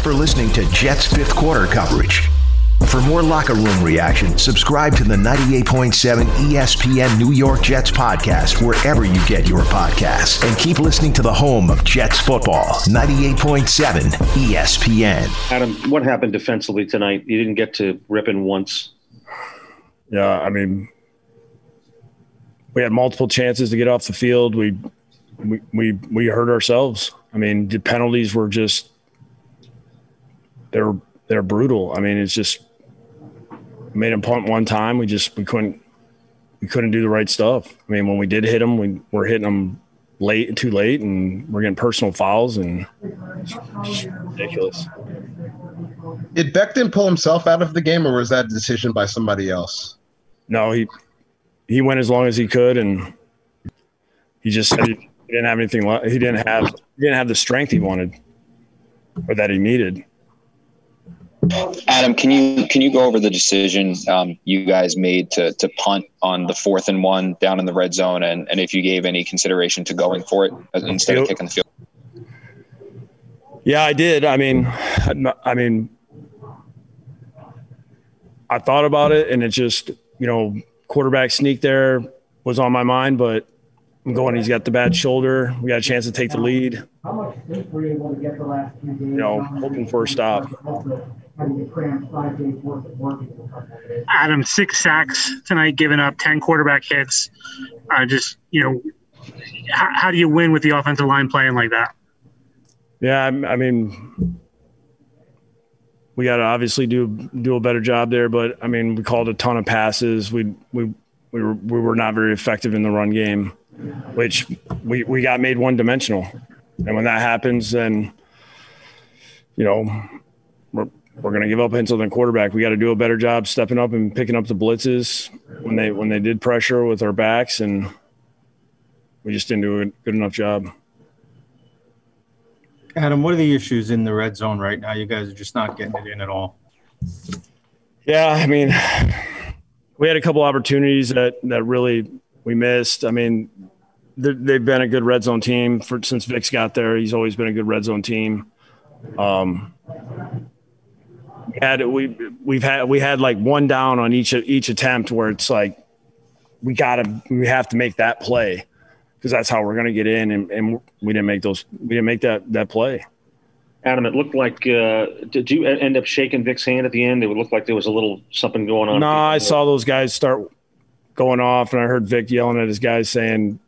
Thanks for listening to Jets fifth quarter coverage. For more locker room reaction, subscribe to the 98.7 ESPN New York Jets podcast wherever you get your podcasts. And keep listening to the home of Jets football, 98.7 ESPN. Adam, what happened defensively tonight? You didn't get to Rypien once. Yeah, I mean, we had multiple chances to get off the field. We we we, we hurt ourselves. I mean, the penalties were just they're they're brutal. I mean, it's just made him punt one time. We just we couldn't we couldn't do the right stuff. I mean, when we did hit him, we were hitting them late, too late, and we're getting personal fouls and just ridiculous. Did Becton pull himself out of the game, or was that a decision by somebody else? No, he he went as long as he could, and he just said he didn't have anything. He didn't have he didn't have the strength he wanted or that he needed. Adam, can you can you go over the decision um, you guys made to to punt on the fourth and one down in the red zone, and and if you gave any consideration to going for it instead of kicking the field? Yeah, I did. I mean, I mean, I thought about it, and it just you know quarterback sneak there was on my mind, but I'm going. He's got the bad shoulder. We got a chance to take the lead. How much sleep were you able to get the last few days? You know, hoping for a stop. Adam, six sacks tonight, giving up 10 quarterback hits. Uh, just, you know, how, how do you win with the offensive line playing like that? Yeah, I mean, we got to obviously do do a better job there. But I mean, we called a ton of passes. We we we were we were not very effective in the run game, which we we got made one dimensional. And when that happens, then you know we're we're going to give up until the quarterback. We got to do a better job stepping up and picking up the blitzes when they when they did pressure with our backs, and we just didn't do a good enough job. Adam, what are the issues in the red zone right now? You guys are just not getting it in at all. Yeah, I mean, we had a couple opportunities that that really we missed. I mean, they've been a good red zone team for since Vic's got there. He's always been a good red zone team. Um, we had we we've had we had like one down on each each attempt where it's like we gotta we have to make that play because that's how we're gonna get in, and, and we didn't make those we didn't make that that play. Adam, it looked like uh, did you end up shaking Vic's hand at the end? It would look like there was a little something going on. No, I saw those guys start going off, and I heard Vic yelling at his guys saying,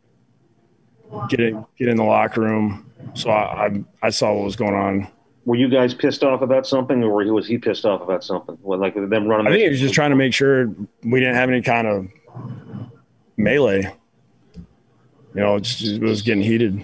"Get in, get in the locker room." So I, I, I saw what was going on. Were you guys pissed off about something, or was he pissed off about something? Well, like them running. I think he was just trying to make sure we didn't have any kind of melee. You know, it, just, it was getting heated.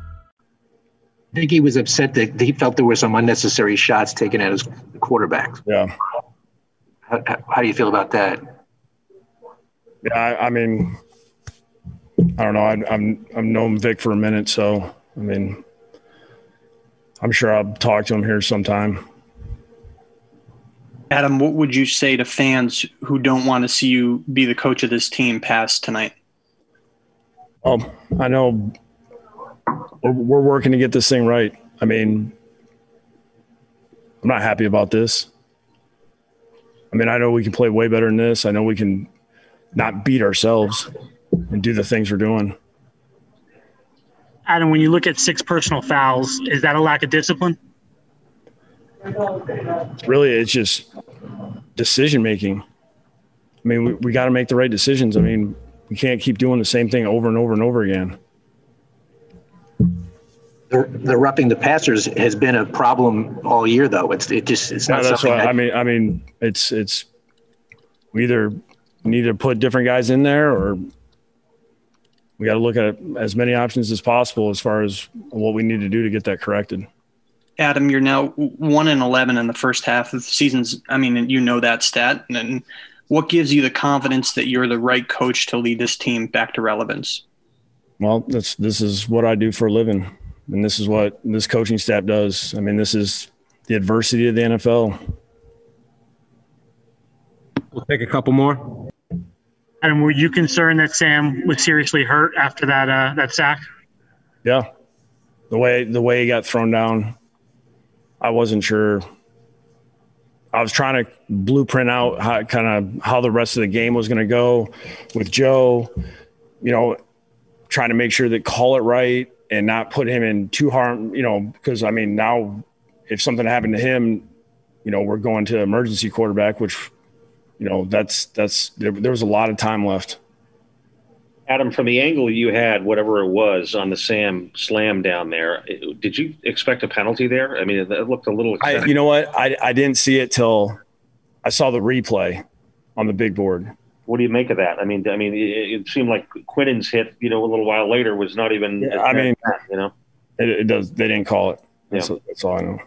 I think he was upset that he felt there were some unnecessary shots taken at his quarterback. Yeah. How, how do you feel about that? Yeah, I, I mean, I don't know. I, I'm I've known Vic for a minute, so I mean, I'm sure I'll talk to him here sometime. Adam, what would you say to fans who don't want to see you be the coach of this team past tonight? Um, I know we're, we're working to get this thing right. I mean, I'm not happy about this. I mean, I know we can play way better than this. I know we can not beat ourselves and do the things we're doing. Adam, when you look at six personal fouls, is that a lack of discipline? Really, it's just decision making. I mean, we, we got to make the right decisions. I mean, we can't keep doing the same thing over and over and over again the, the roughing the passers has been a problem all year, though. It's it just it's not. No, that's something what that, I mean. I mean, it's it's we either need to put different guys in there, or we got to look at as many options as possible as far as what we need to do to get that corrected. Adam, you're now one and eleven in the first half of the seasons. I mean, you know that stat. And what gives you the confidence that you're the right coach to lead this team back to relevance? Well, this this is what I do for a living, and this is what this coaching staff does. I mean, this is the adversity of the NFL. We'll take a couple more. And were you concerned that Sam was seriously hurt after that uh, that sack? Yeah, the way the way he got thrown down, I wasn't sure. I was trying to blueprint out how kind of how the rest of the game was going to go with Joe. You know, trying to make sure that call it right and not put him in too harm. You know, because I mean now, if something happened to him, you know, we're going to emergency quarterback, which you know that's that's there, there was a lot of time left. Adam, from the angle you had, whatever it was on the Sam slam down there, did you expect a penalty there? I mean, it looked a little. I, you know what? I, I didn't see it till I saw the replay on the big board. What do you make of that? I mean, I mean, it, it seemed like Quinnen's hit, you know, a little while later was not even. Yeah, I mean, you know, it, it, does. They didn't call it. That's, Yeah. that's all I know.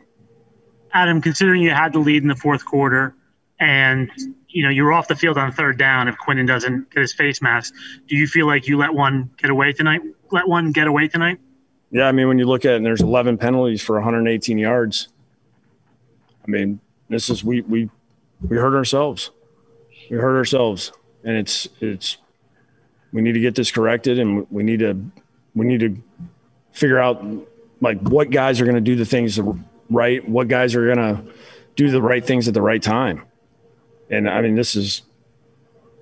Adam, considering you had the lead in the fourth quarter, and you know you were off the field on third down if Quinnen doesn't get his face mask, do you feel like you let one get away tonight? Let one get away tonight? Yeah, I mean, when you look at it, and there's 11 penalties for 118 yards. I mean, this is we we we hurt ourselves. We hurt ourselves, and it's it's we need to get this corrected, and we need to we need to figure out like what guys are going to do the things right, what guys are going to do the right things at the right time. And I mean, this is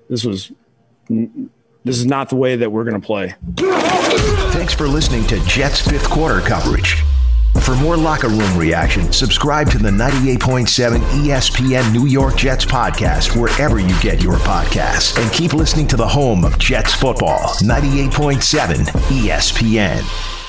this was this is not the way that we're going to play. Thanks for listening to Jets fifth quarter coverage. For more locker room reaction, subscribe to the 98.7 ESPN New York Jets podcast wherever you get your podcasts. And keep listening to the home of Jets football, 98.7 ESPN.